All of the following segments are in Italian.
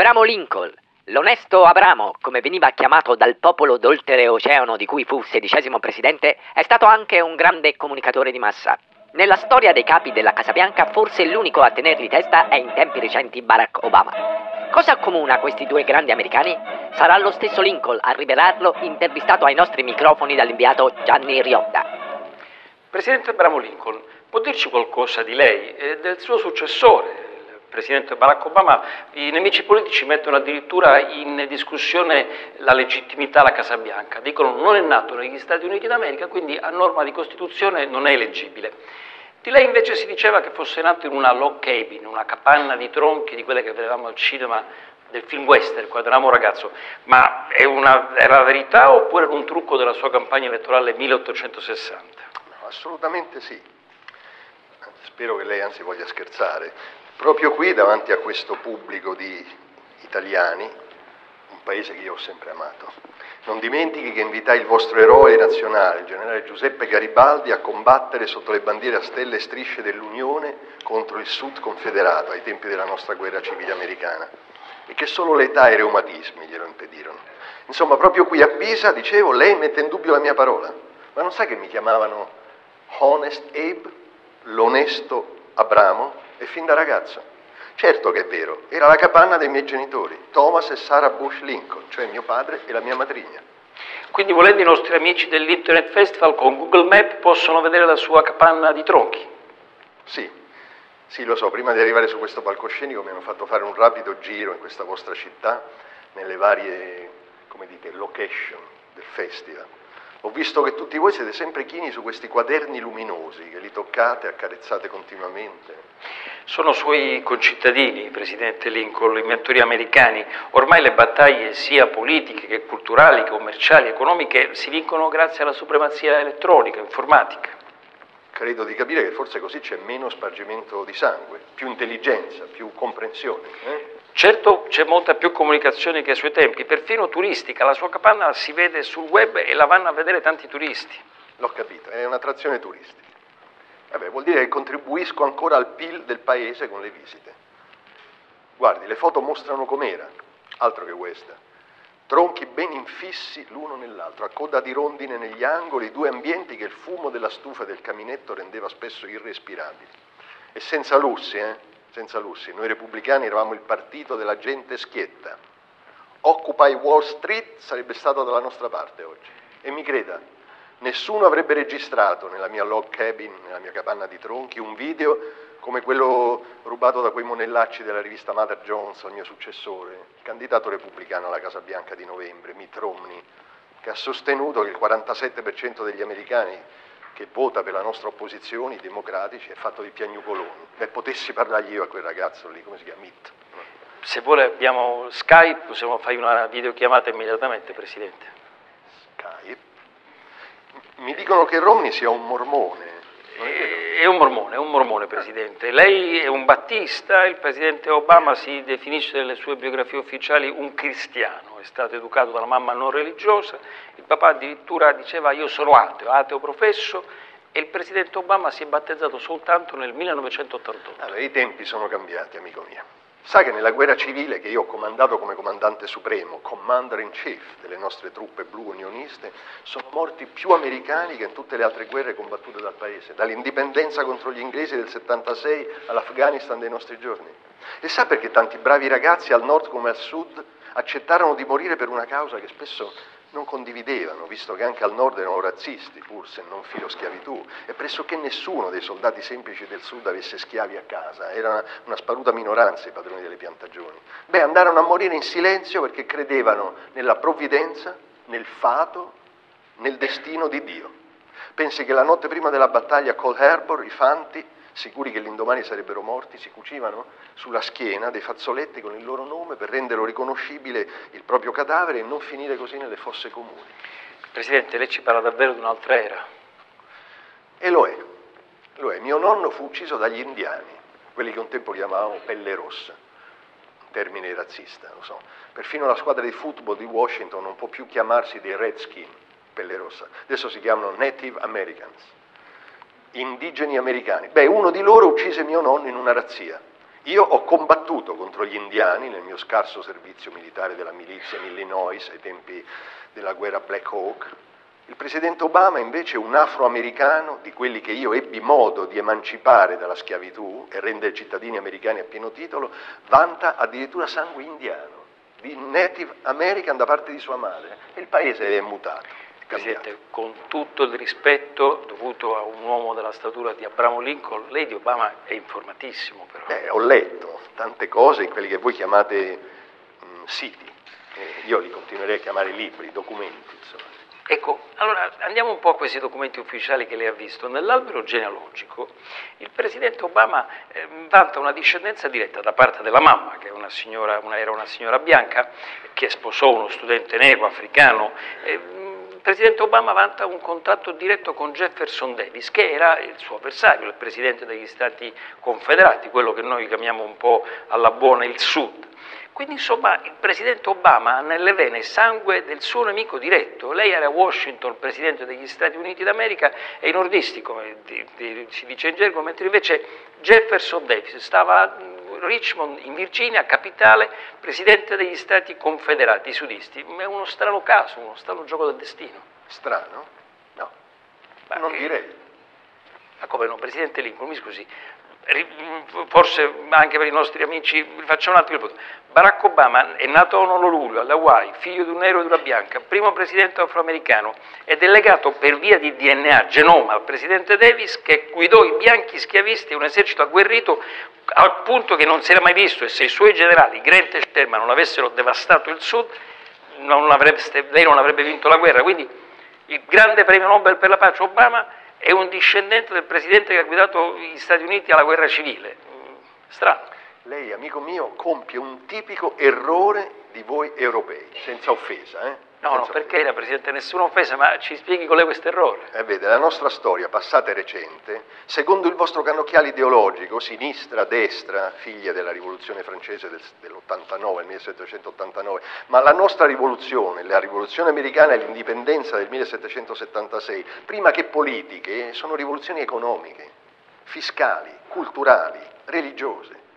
Abramo Lincoln, l'onesto Abramo, come veniva chiamato dal popolo d'oltreoceano di cui fu sedicesimo presidente, è stato anche un grande comunicatore di massa. Nella storia dei capi della Casa Bianca, forse l'unico a tenerli testa è in tempi recenti Barack Obama. Cosa accomuna questi due grandi americani? Sarà lo stesso Lincoln a rivelarlo, intervistato ai nostri microfoni dall'inviato Gianni Riotta. Presidente Abramo Lincoln, può dirci qualcosa di lei e del suo successore, Presidente Barack Obama, i nemici politici mettono addirittura in discussione la legittimità alla Casa Bianca. Dicono non è nato negli Stati Uniti d'America, quindi a norma di Costituzione non è eleggibile. Di lei invece si diceva che fosse nato in una log cabin, una capanna di tronchi di quelle che vedevamo al cinema del film western quando eravamo ragazzo, ma è, una, è la verità oppure un trucco della sua campagna elettorale 1860? No, assolutamente sì. Spero che lei anzi voglia scherzare. Proprio qui, davanti a questo pubblico di italiani, un paese che io ho sempre amato, non dimentichi che invitai il vostro eroe nazionale, il generale Giuseppe Garibaldi, a combattere sotto le bandiere a stelle e strisce dell'Unione contro il Sud confederato ai tempi della nostra guerra civile americana. E che solo l'età e i reumatismi glielo impedirono. Insomma, proprio qui a Pisa, dicevo, lei mette in dubbio la mia parola, ma non sa che mi chiamavano Honest Abe, l'onesto Abramo? e fin da ragazzo. Certo che è vero, era la capanna dei miei genitori, Thomas e Sarah Bush Lincoln, cioè mio padre e la mia madrigna. Quindi volendo i nostri amici dell'Internet Festival con Google Maps possono vedere la sua capanna di tronchi? Sì, sì lo so, prima di arrivare su questo palcoscenico mi hanno fatto fare un rapido giro in questa vostra città, nelle varie, come dite, location del festival. Ho visto che tutti voi siete sempre chini su questi quaderni luminosi, che li toccate, accarezzate continuamente. Sono suoi concittadini, Presidente Lincoln, i mentori americani. Ormai le battaglie sia politiche che culturali, commerciali, economiche si vincono grazie alla supremazia elettronica, informatica. Credo di capire che forse così c'è meno spargimento di sangue, più intelligenza, più comprensione. Eh? Certo c'è molta più comunicazione che ai suoi tempi, perfino turistica, la sua capanna si vede sul web e la vanno a vedere tanti turisti. L'ho capito, è un'attrazione turistica. Vabbè, vuol dire che contribuisco ancora al PIL del paese con le visite. Guardi, le foto mostrano com'era, altro che questa. Tronchi ben infissi l'uno nell'altro, a coda di rondine negli angoli, due ambienti che il fumo della stufa del caminetto rendeva spesso irrespirabili. E senza lussi, eh? Senza lussi. Noi repubblicani eravamo il partito della gente schietta. Occupy Wall Street sarebbe stato dalla nostra parte oggi. E mi creda, nessuno avrebbe registrato nella mia log cabin, nella mia capanna di tronchi, un video come quello rubato da quei monellacci della rivista Mother Jones al mio successore, il candidato repubblicano alla Casa Bianca di novembre, Mitt Romney, che ha sostenuto che il 47% degli americani che vota per la nostra opposizione, i democratici, è fatto di piagnucoloni. E potessi parlargli io a quel ragazzo lì, come si chiama? Mitt. Se vuole abbiamo Skype, possiamo fare una videochiamata immediatamente, Presidente. Skype? Mi dicono che Romney sia un mormone. È un mormone, è un mormone, Presidente. Lei è un battista, il Presidente Obama si definisce nelle sue biografie ufficiali un cristiano, è stato educato da una mamma non religiosa, il papà addirittura diceva io sono ateo, ateo professo, e il Presidente Obama si è battezzato soltanto nel 1988. Allora, i tempi sono cambiati, amico mio. Sa che nella guerra civile che io ho comandato come comandante supremo, commander in chief delle nostre truppe blu unioniste, sono morti più americani che in tutte le altre guerre combattute dal paese, dall'indipendenza contro gli inglesi del 76 all'Afghanistan dei nostri giorni. E sa perché tanti bravi ragazzi al nord come al sud accettarono di morire per una causa che spesso non condividevano, visto che anche al nord erano razzisti, pur se non filo schiavitù, e pressoché nessuno dei soldati semplici del sud avesse schiavi a casa, era una, una sparuta minoranza i padroni delle piantagioni. Beh, andarono a morire in silenzio perché credevano nella provvidenza, nel fato, nel destino di Dio. Pensi che la notte prima della battaglia a Cold Harbor i fanti sicuri che l'indomani sarebbero morti, si cucivano sulla schiena dei fazzoletti con il loro nome per renderlo riconoscibile il proprio cadavere e non finire così nelle fosse comuni. Presidente, lei ci parla davvero di un'altra era. E lo è, lo è. Mio nonno fu ucciso dagli indiani, quelli che un tempo chiamavamo pelle rossa, termine razzista, lo so. Perfino la squadra di football di Washington non può più chiamarsi dei Redskin, pelle rossa, adesso si chiamano Native Americans indigeni americani. Beh, uno di loro uccise mio nonno in una razzia Io ho combattuto contro gli indiani nel mio scarso servizio militare della milizia in Illinois ai tempi della guerra Black Hawk. Il presidente Obama invece è un afroamericano di quelli che io ebbi modo di emancipare dalla schiavitù e rendere cittadini americani a pieno titolo, vanta addirittura sangue indiano, di Native American da parte di sua madre. E il paese è mutato. Presidente, con tutto il rispetto dovuto a un uomo della statura di Abramo Lincoln, lei di Obama è informatissimo però. Beh, ho letto tante cose in quelli che voi chiamate mh, siti, eh, io li continuerei a chiamare libri, documenti, insomma. Ecco, allora andiamo un po' a questi documenti ufficiali che lei ha visto. Nell'albero genealogico il presidente Obama eh, vanta una discendenza diretta da parte della mamma, che una signora, una, era una signora bianca, che sposò uno studente nero africano. Eh, il presidente Obama vanta un contratto diretto con Jefferson Davis, che era il suo avversario, il presidente degli Stati Confederati, quello che noi chiamiamo un po' alla buona il Sud. Quindi insomma il presidente Obama ha nelle vene sangue del suo nemico diretto. Lei era Washington, presidente degli Stati Uniti d'America, e i nordisti, come si dice in gergo, mentre invece Jefferson Davis stava Richmond in Virginia, capitale, presidente degli Stati Confederati sudisti. È uno strano caso, uno strano gioco del destino. Strano? No, Ma non che... direi. Ma come no, presidente Lincoln, mi scusi, forse anche per i nostri amici, facciamo un altro. Barack Obama è nato a Honolulu, alle Hawaii, figlio di un nero e di una bianca, primo presidente afroamericano ed è legato per via di DNA, genoma, al presidente Davis che guidò i bianchi schiavisti un esercito agguerrito al punto che non si era mai visto e se i suoi generali, Grant e Sherman, non avessero devastato il sud, non lei non avrebbe vinto la guerra. Quindi il grande premio Nobel per la pace Obama è un discendente del presidente che ha guidato gli Stati Uniti alla guerra civile. Strano. Lei, amico mio, compie un tipico errore di voi europei, senza offesa, eh? No, no, perché era Presidente, nessuna offesa, ma ci spieghi qual è questo errore? Eh, vede, la nostra storia, passata e recente, secondo il vostro cannocchiale ideologico, sinistra, destra, figlia della rivoluzione francese del, dell'89, 1789, ma la nostra rivoluzione, la rivoluzione americana e l'indipendenza del 1776, prima che politiche, sono rivoluzioni economiche, fiscali, culturali, religiose.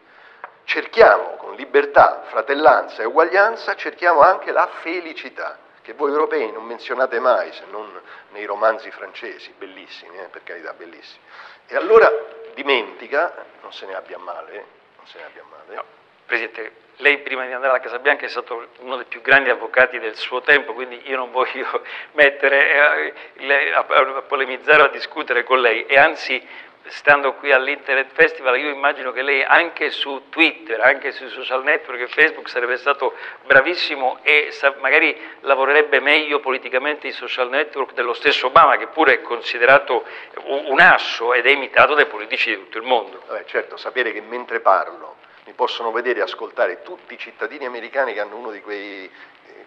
Cerchiamo con libertà, fratellanza e uguaglianza, cerchiamo anche la felicità che voi europei non menzionate mai se non nei romanzi francesi, bellissimi, eh, per carità, bellissimi. E allora dimentica, non se ne abbia male, non se ne abbia male. No. Presidente, lei prima di andare alla Casa Bianca è stato uno dei più grandi avvocati del suo tempo, quindi io non voglio mettere eh, a, a polemizzare o a discutere con lei e anzi stando qui all'Internet Festival, io immagino che lei anche su Twitter, anche sui social network e Facebook sarebbe stato bravissimo e magari lavorerebbe meglio politicamente i social network dello stesso Obama, che pure è considerato un asso ed è imitato dai politici di tutto il mondo. Vabbè, certo, sapere che mentre parlo mi possono vedere e ascoltare tutti i cittadini americani che hanno uno di quei eh,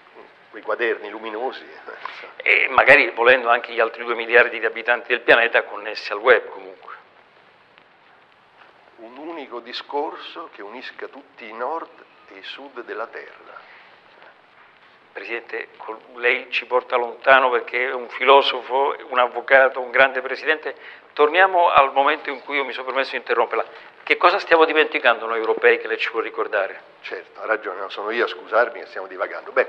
quei quaderni luminosi. E magari volendo anche gli altri due miliardi di abitanti del pianeta connessi al web comunque un unico discorso che unisca tutti i nord e i sud della terra. Presidente, lei ci porta lontano perché è un filosofo, un avvocato, un grande presidente. Torniamo al momento in cui io mi sono permesso di interromperla. Che cosa stiamo dimenticando noi europei che lei ci può ricordare? Certo, ha ragione, non sono io a scusarmi che stiamo divagando. Beh,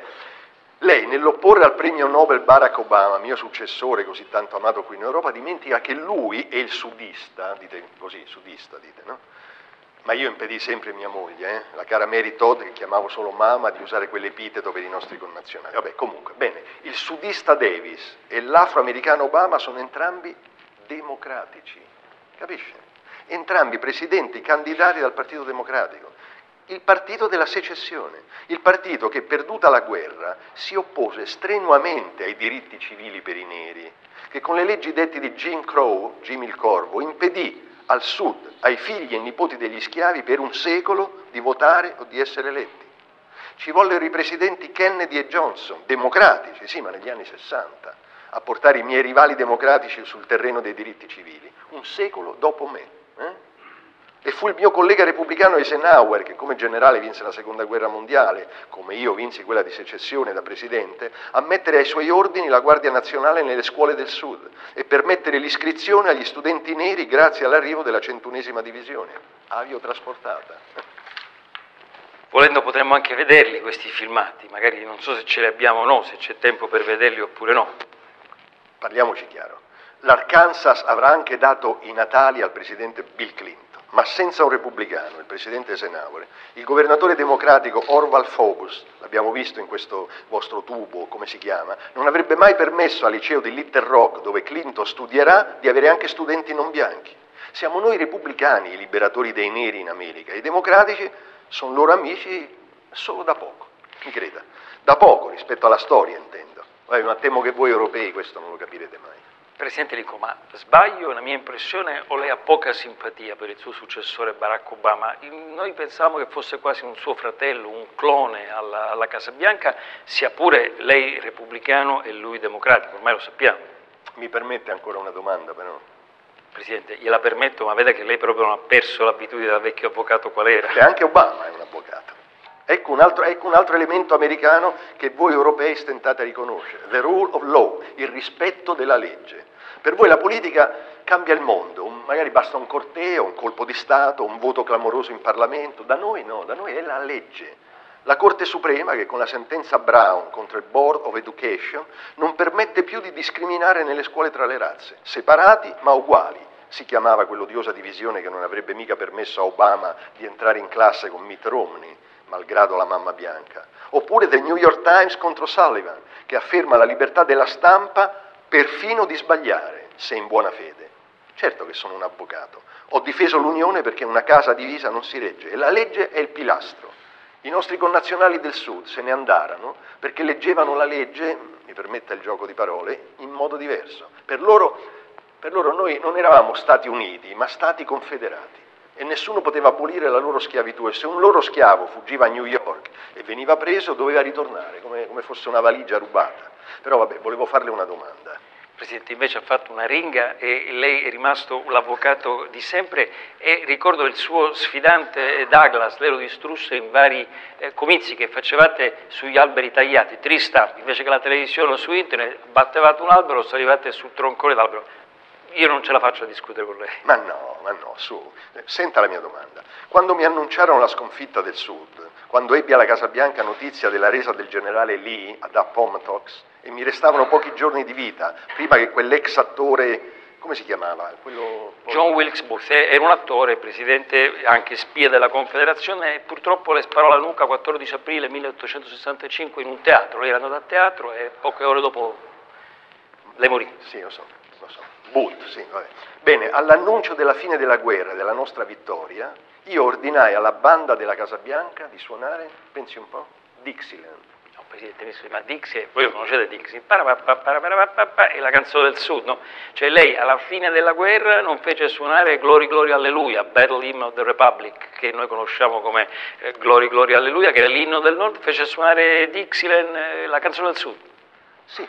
lei, nell'opporre al premio Nobel Barack Obama, mio successore così tanto amato qui in Europa, dimentica che lui è il sudista, dite così, sudista dite, no? Ma io impedì sempre mia moglie, eh? la cara Mary Todd, che chiamavo solo mamma, di usare quell'epiteto per i nostri connazionali. Vabbè, comunque, bene, il sudista Davis e l'afroamericano Obama sono entrambi democratici, capisce? Entrambi presidenti candidati dal Partito Democratico il partito della secessione, il partito che perduta la guerra si oppose strenuamente ai diritti civili per i neri, che con le leggi dette di Jim Crow, Jim il Corvo, impedì al sud, ai figli e nipoti degli schiavi per un secolo di votare o di essere eletti. Ci vollero i presidenti Kennedy e Johnson, democratici, sì, ma negli anni 60, a portare i miei rivali democratici sul terreno dei diritti civili, un secolo dopo me. Eh? E fu il mio collega repubblicano Eisenhower, che come generale vinse la seconda guerra mondiale, come io vinsi quella di secessione da presidente, a mettere ai suoi ordini la Guardia Nazionale nelle scuole del Sud e permettere l'iscrizione agli studenti neri grazie all'arrivo della centunesima divisione, aviotrasportata. Volendo potremmo anche vederli questi filmati, magari non so se ce li abbiamo o no, se c'è tempo per vederli oppure no. Parliamoci chiaro, l'Arkansas avrà anche dato i natali al presidente Bill Clinton ma senza un repubblicano, il presidente Eisenhower, il governatore democratico Orval Fogus, l'abbiamo visto in questo vostro tubo, come si chiama, non avrebbe mai permesso al liceo di Little Rock, dove Clinton studierà, di avere anche studenti non bianchi. Siamo noi repubblicani i liberatori dei neri in America, i democratici sono loro amici solo da poco, mi creda, da poco rispetto alla storia intendo, ma temo che voi europei questo non lo capirete mai. Presidente Lico, ma sbaglio la mia impressione o lei ha poca simpatia per il suo successore Barack Obama? Noi pensavamo che fosse quasi un suo fratello, un clone alla, alla Casa Bianca, sia pure lei repubblicano e lui democratico, ormai lo sappiamo. Mi permette ancora una domanda però? Presidente, gliela permetto, ma vede che lei proprio non ha perso l'abitudine da vecchio avvocato qual era. E anche Obama è un avvocato. Ecco un, altro, ecco un, altro, elemento americano che voi europei stentate a riconoscere, the rule of law, il rispetto della legge. Per voi la politica cambia il mondo, magari basta un corteo, un colpo di Stato, un voto clamoroso in Parlamento, da noi no, da noi è la legge. La Corte Suprema, che con la sentenza Brown contro il Board of Education, non permette più di discriminare nelle scuole tra le razze, separati ma uguali. Si chiamava quell'odiosa divisione che non avrebbe mica permesso a Obama di entrare in classe con Mitt Romney malgrado la mamma bianca. Oppure The New York Times contro Sullivan, che afferma la libertà della stampa perfino di sbagliare, se in buona fede. Certo che sono un avvocato. Ho difeso l'Unione perché una casa divisa non si regge e la legge è il pilastro. I nostri connazionali del Sud se ne andarono perché leggevano la legge, mi permetta il gioco di parole, in modo diverso. Per loro, per loro noi non eravamo Stati Uniti, ma Stati confederati e nessuno poteva abolire la loro schiavitù e se un loro schiavo fuggiva a New York e veniva preso doveva ritornare come, come fosse una valigia rubata. Però vabbè, volevo farle una domanda. Presidente, invece ha fatto una ringa e lei è rimasto l'avvocato di sempre e ricordo il suo sfidante Douglas, lei lo distrusse in vari eh, comizi che facevate sugli alberi tagliati, tristampi, invece che la televisione o su internet, battevate un albero, salivate sul troncone d'albero io non ce la faccio a discutere con lei. Ma no, ma no, su, senta la mia domanda. Quando mi annunciarono la sconfitta del Sud, quando ebbi alla Casa Bianca notizia della resa del generale Lee ad Appomattox e mi restavano pochi giorni di vita, prima che quell'ex attore come si chiamava? Quello... John Wilkes Booth, era un attore, presidente, anche spia della Confederazione, e purtroppo le sparò alla nuca 14 aprile 1865 in un teatro. Lei era andato a teatro e poche ore dopo le morì. Sì, lo so, lo so. Bult, sì, vabbè. Bene, all'annuncio della fine della guerra e della nostra vittoria, io ordinai alla banda della Casa Bianca di suonare, pensi un po', Dixieland. No, Presidente, ma Dixie, voi conoscete Dixie, è la canzone del Sud, no? Cioè lei alla fine della guerra non fece suonare Glory Glory Alleluia, Battle Hymn of the Republic, che noi conosciamo come eh, Glory Glory Alleluia, che era l'inno del Nord, fece suonare Dixieland, eh, la canzone del Sud. Sì,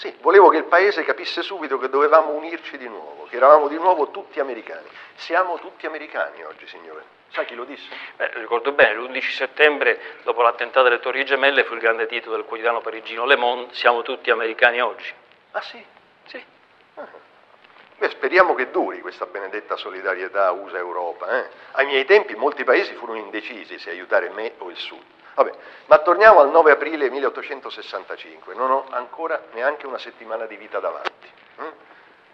sì, volevo che il Paese capisse subito che dovevamo unirci di nuovo, che eravamo di nuovo tutti americani. Siamo tutti americani oggi, signore. Sa chi lo disse? Beh, ricordo bene, l'11 settembre, dopo l'attentato delle Torri Gemelle, fu il grande titolo del quotidiano parigino Le Monde, siamo tutti americani oggi. Ah sì? Sì. Ah. Beh, speriamo che duri questa benedetta solidarietà USA-Europa. Eh? Ai miei tempi molti paesi furono indecisi se aiutare me o il Sud. Vabbè, ma torniamo al 9 aprile 1865, non ho ancora neanche una settimana di vita davanti. Mm?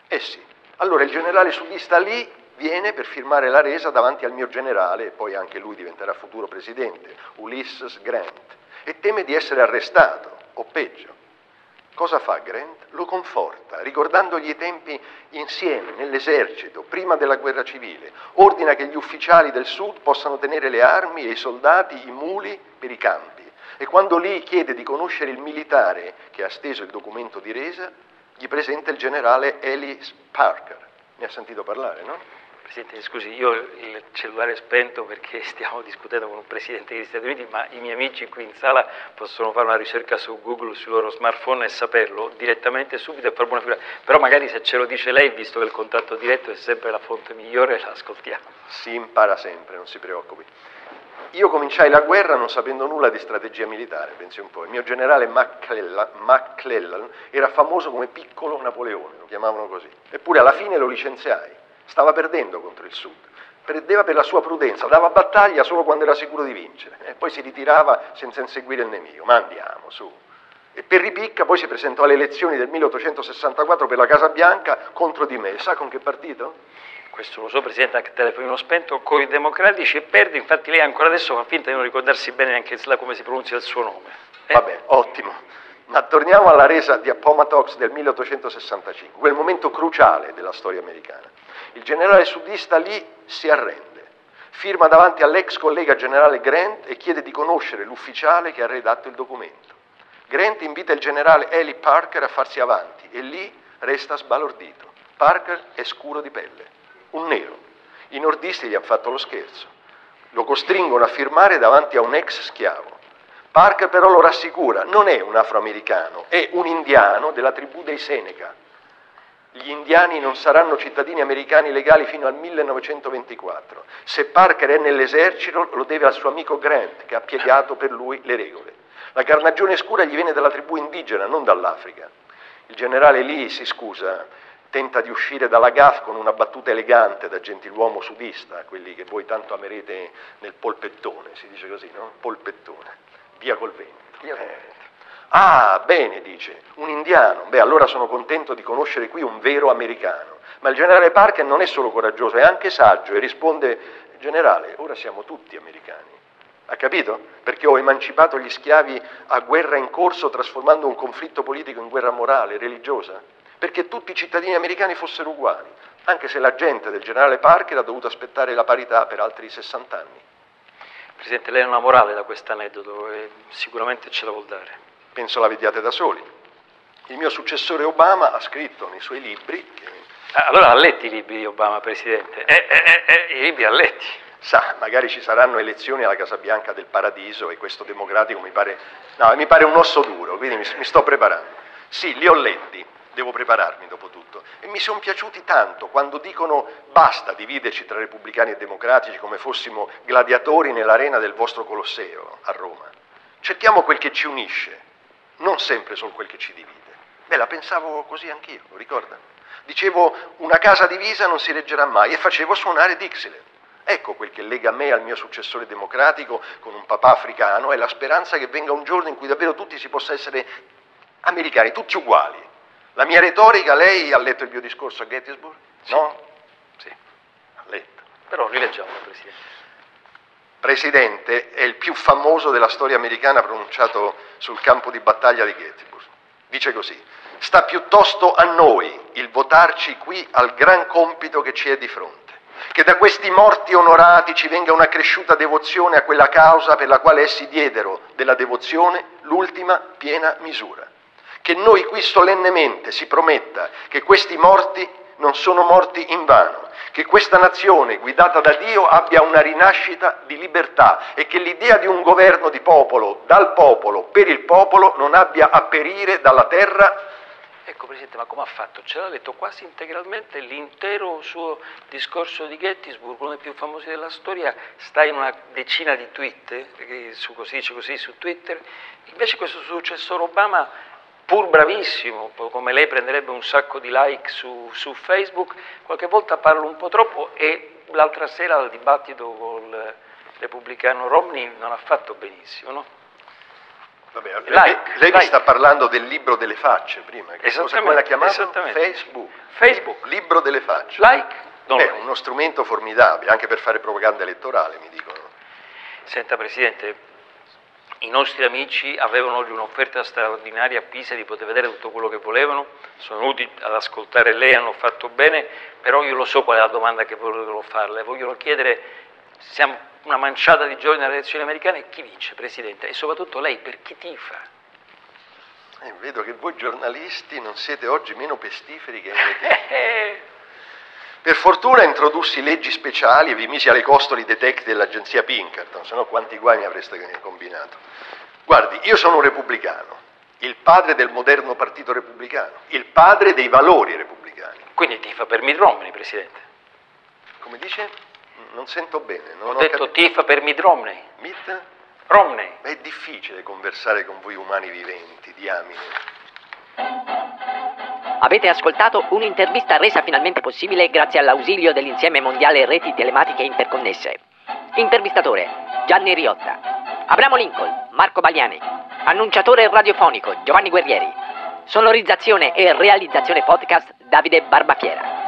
Eh sì, allora il generale sudista lì viene per firmare la resa davanti al mio generale, e poi anche lui diventerà futuro presidente, Ulysses Grant, e teme di essere arrestato, o peggio. Cosa fa Grant? Lo conforta, ricordandogli i tempi insieme, nell'esercito, prima della guerra civile. Ordina che gli ufficiali del sud possano tenere le armi e i soldati, i muli, per i campi. E quando lì chiede di conoscere il militare che ha steso il documento di resa, gli presenta il generale Ellis Parker. Ne ha sentito parlare, no? Presidente, scusi, io il cellulare è spento perché stiamo discutendo con un Presidente degli Stati Uniti, ma i miei amici qui in sala possono fare una ricerca su Google sui loro smartphone e saperlo direttamente subito e fare buona figura. Però magari se ce lo dice lei, visto che il contatto diretto è sempre la fonte migliore, la ascoltiamo. Si impara sempre, non si preoccupi. Io cominciai la guerra non sapendo nulla di strategia militare, pensi un po'. Il mio generale McClellan era famoso come piccolo Napoleone, lo chiamavano così. Eppure alla fine lo licenziai. Stava perdendo contro il Sud. Perdeva per la sua prudenza, dava battaglia solo quando era sicuro di vincere e poi si ritirava senza inseguire il nemico. Ma andiamo, su. E per ripicca poi si presentò alle elezioni del 1864 per la Casa Bianca contro di me. Sa con che partito? questo lo so Presidente, anche telefonino spento, con i democratici e perde, infatti lei ancora adesso fa finta di non ricordarsi bene neanche come si pronuncia il suo nome. Eh? Vabbè, ottimo. Ma torniamo alla resa di Appomattox del 1865, quel momento cruciale della storia americana. Il generale sudista lì si arrende, firma davanti all'ex collega generale Grant e chiede di conoscere l'ufficiale che ha redatto il documento. Grant invita il generale Eli Parker a farsi avanti e lì resta sbalordito. Parker è scuro di pelle un nero. I nordisti gli hanno fatto lo scherzo, lo costringono a firmare davanti a un ex schiavo. Parker però lo rassicura, non è un afroamericano, è un indiano della tribù dei Seneca. Gli indiani non saranno cittadini americani legali fino al 1924. Se Parker è nell'esercito lo deve al suo amico Grant che ha piegato per lui le regole. La carnagione scura gli viene dalla tribù indigena, non dall'Africa. Il generale Lee si scusa, tenta di uscire dalla GAF con una battuta elegante da gentiluomo sudista, quelli che voi tanto amerete nel polpettone, si dice così, no? Polpettone, via col vento. Ah, bene, dice, un indiano, beh allora sono contento di conoscere qui un vero americano. Ma il generale Parker non è solo coraggioso, è anche saggio e risponde, generale, ora siamo tutti americani. Ha capito? Perché ho emancipato gli schiavi a guerra in corso trasformando un conflitto politico in guerra morale, religiosa perché tutti i cittadini americani fossero uguali, anche se la gente del generale Parker ha dovuto aspettare la parità per altri 60 anni. Presidente, lei ha una morale da questo aneddoto e sicuramente ce la vuol dare. Penso la vediate da soli. Il mio successore Obama ha scritto nei suoi libri... Che... Ah, allora ha letto i libri di Obama, Presidente? Eh, eh, eh, eh, I libri ha letti. Sa, magari ci saranno elezioni alla Casa Bianca del Paradiso e questo democratico mi pare... No, mi pare un osso duro, quindi mi, mi sto preparando. Sì, li ho letti, devo prepararmi dopo tutto. E mi sono piaciuti tanto quando dicono basta dividerci tra repubblicani e democratici come fossimo gladiatori nell'arena del vostro Colosseo a Roma. Cerchiamo quel che ci unisce, non sempre solo quel che ci divide. Beh, la pensavo così anch'io, lo ricorda? Dicevo una casa divisa non si reggerà mai e facevo suonare Dixieland. Ecco quel che lega me al mio successore democratico con un papà africano è la speranza che venga un giorno in cui davvero tutti si possa essere americani, tutti uguali, la mia retorica, lei ha letto il mio discorso a Gettysburg? Sì. No? Sì. Ha letto. Però rileggiamo, Presidente. Presidente è il più famoso della storia americana pronunciato sul campo di battaglia di Gettysburg. Dice così, sta piuttosto a noi il votarci qui al gran compito che ci è di fronte, che da questi morti onorati ci venga una cresciuta devozione a quella causa per la quale essi diedero della devozione l'ultima piena misura che noi qui solennemente si prometta che questi morti non sono morti in vano, che questa nazione guidata da Dio abbia una rinascita di libertà e che l'idea di un governo di popolo, dal popolo, per il popolo, non abbia a perire dalla terra. Ecco Presidente, ma come ha fatto? Ce l'ha letto quasi integralmente l'intero suo discorso di Gettysburg, uno dei più famosi della storia, sta in una decina di tweet, su così dice così su Twitter, invece questo successore Obama pur bravissimo, come lei prenderebbe un sacco di like su, su, Facebook, qualche volta parlo un po' troppo e l'altra sera al dibattito col repubblicano Romney non ha fatto benissimo, no? Vabbè, like, lei, lei like. sta parlando del libro delle facce prima, che cosa come l'ha chiamato? Facebook. Facebook. Libro delle facce. Like? Non Beh, uno strumento formidabile, anche per fare propaganda elettorale, mi dicono. Senta Presidente, i nostri amici avevano oggi un'offerta straordinaria a Pisa di poter vedere tutto quello che volevano, sono venuti ad ascoltare lei, hanno fatto bene, però io lo so qual è la domanda che vogliono farle, vogliono chiedere, siamo una manciata di giorni alle elezioni americane, chi vince Presidente? E soprattutto lei per chi tifa? Eh, vedo che voi giornalisti non siete oggi meno pestiferi che Per fortuna introdussi leggi speciali e vi misi alle costoli dei tech dell'agenzia Pinkerton, se no quanti guai mi avreste combinato. Guardi, io sono un repubblicano, il padre del moderno partito repubblicano, il padre dei valori repubblicani. Quindi tifa per Mitt Romney, Presidente. Come dice? Non sento bene. Non ho, ho detto tifa per Mitt Romney. Mitt? Romney. Ma è difficile conversare con voi umani viventi, diamine. Avete ascoltato un'intervista resa finalmente possibile grazie all'ausilio dell'insieme mondiale reti telematiche interconnesse. Intervistatore Gianni Riotta. Abramo Lincoln, Marco Bagliani. Annunciatore radiofonico Giovanni Guerrieri. Sonorizzazione e realizzazione podcast Davide Barbachiera.